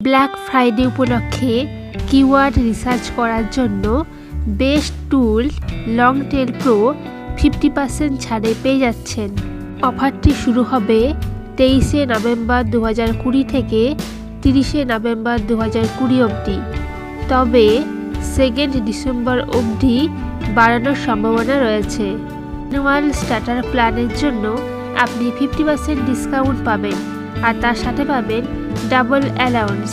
Black Friday উপলক্ষে keyword research করার জন্য best tool Long Tail Pro fifty percent ছাড়ে পেয়ে যাচ্ছেন। অফারটি শুরু হবে তেইশে নভেম্বর দু হাজার কুড়ি থেকে তিরিশে নভেম্বর দু হাজার কুড়ি অবধি। তবে সেকেন্ড ডিসেম্বর অবধি বাড়ানোর সম্ভাবনা রয়েছে। অ্যানুয়াল স্টার্টার প্ল্যানের জন্য আপনি ফিফটি পার্সেন্ট ডিসকাউন্ট পাবেন আর তার সাথে পাবেন double allowance.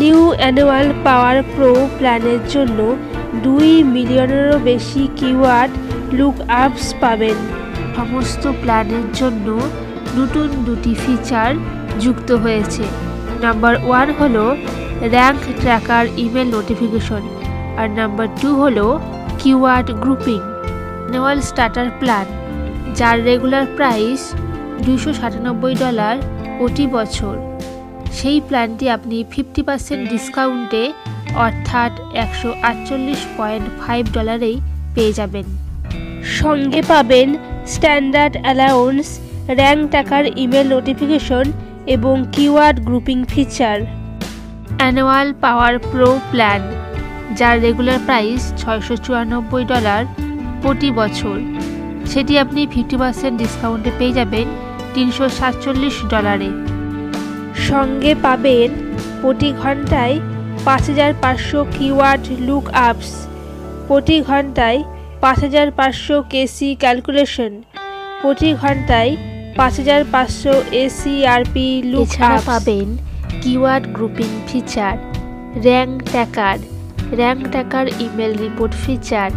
New annual Power Pro প্ল্যানের জন্য দুই মিলিয়নেরও বেশি কিওয়ার্ড লুক আপস পাবেন। সমস্ত প্ল্যানের জন্য নতুন দুটি ফিচার যুক্ত হয়েছে। নাম্বার ওয়ান হলো র্যাঙ্ক ট্র্যাকার ইমেল নোটিফিকেশন আর নাম্বার টু হলো keyword grouping. Annual starter plan, যার রেগুলার প্রাইস দুশো সাতানব্বই ডলার প্রতি বছর। সেই প্ল্যানটি আপনি ফিফটি পার্সেন্ট ডিসকাউন্টে অর্থাৎ একশো আটচল্লিশ পয়েন্ট ফাইভ ডলারেই পেয়ে যাবেন। সঙ্গে পাবেন standard allowance rank tracker email notification এবং keyword grouping feature annual power pro plan যার রেগুলার প্রাইস ছয়শো চুরানব্বই ডলার প্রতি বছর। সেটি আপনি ফিফটি পার্সেন্ট ডিসকাউন্টে পেয়ে যাবেন তিনশো সাতচল্লিশ ডলারে সঙ্গে পাবেন প্রতি ঘন্টায় পাঁচ হাজার পাঁচশো কিওয়ার্ড লুক আপস প্রতি ঘন্টায় পাঁচ হাজার পাঁচশো কেসি ক্যালকুলেশন প্রতি ঘন্টায় পাঁচ হাজার পাঁচশো এসিআরপি লুক পাবেন keyword grouping feature rank tacker rank tacker email report feature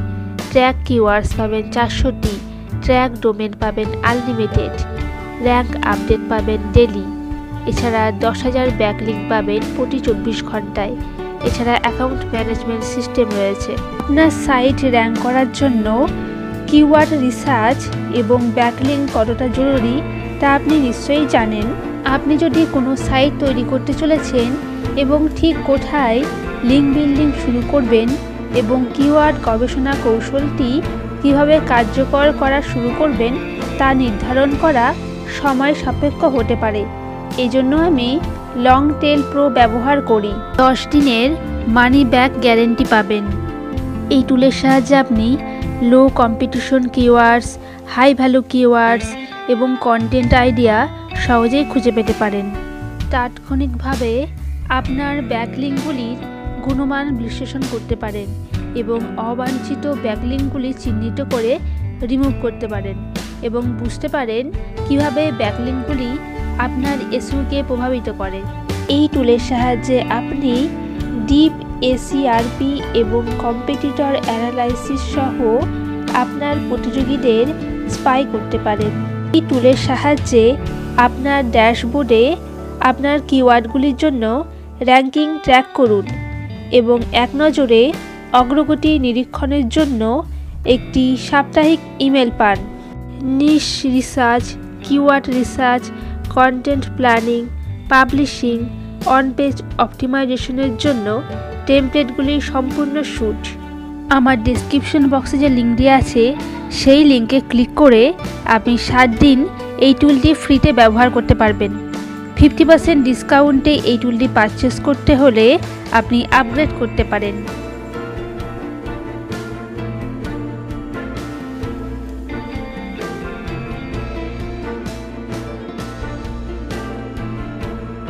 track keywords পাবেন চারশোটি ট্র্যাক ডোমেন পাবেন আনলিমিটেড র্যাঙ্ক আপডেট পাবেন ডেলি এছাড়া দশ হাজার ব্যাকলিঙ্ক পাবেন প্রতি চব্বিশ ঘন্টায়। এছাড়া অ্যাকাউন্ট ম্যানেজমেন্ট সিস্টেম রয়েছে। আপনার সাইট র্যাঙ্ক করার জন্য কিওয়ার্ড রিসার্চ এবং ব্যাকলিং কতটা জরুরি তা আপনি নিশ্চয়ই জানেন। আপনি যদি কোনো সাইট তৈরি করতে চলেছেন এবং ঠিক কোথায় লিঙ্ক বিল্ডিং শুরু করবেন এবং কিওয়ার্ড গবেষণা কৌশলটি কীভাবে কার্যকর করা শুরু করবেন তা নির্ধারণ করা সময় সাপেক্ষ হতে পারে। এজন্য আমি লং টেল প্রো ব্যবহার করি। দশ দিনের মানি ব্যাক গ্যারেন্টি পাবেন। এই টুলের সাহায্যে আপনি low competition keywords high value keywords এবং কন্টেন্ট আইডিয়া সহজেই খুঁজে পেতে পারেন। তাৎক্ষণিকভাবে আপনার ব্যাকলিংগুলির গুণমান বিশ্লেষণ করতে পারেন এবং অবাঞ্ছিত ব্যাকলিংগুলি চিহ্নিত করে রিমুভ করতে পারেন এবং বুঝতে পারেন কীভাবে ব্যাকলিংগুলি আপনার এসইউকে প্রভাবিত করে। এই টুলের সাহায্যে আপনি ডিপ এসিআরপি এবং কম্পিটিটর অ্যানালাইসিস সহ আপনার প্রতিযোগীদের স্পাই করতে পারেন। এই টুলের সাহায্যে আপনার ড্যাশবোর্ডে আপনার কিওয়ার্ডগুলির জন্য র্যাঙ্কিং ট্র্যাক করুন এবং এক নজরে অগ্রগতি নিরীক্ষণের জন্য একটি সাপ্তাহিক ইমেল পান। Niche research, keyword research content planning publishing on page অপটিমাইজেশনের জন্য টেমপ্লেটগুলির সম্পূর্ণ শ্যুট আমার ডেসক্রিপশন বক্সে যে লিঙ্ক দেওয়া আছে, সেই লিঙ্কে ক্লিক করে আপনি সাত দিন এই টুলটি ফ্রিতে ব্যবহার করতে পারবেন। ফিফটি পার্সেন্ট ডিসকাউন্টে এই টুলটি পারচেস করতে হলে আপনি আপগ্রেড করতে পারেন।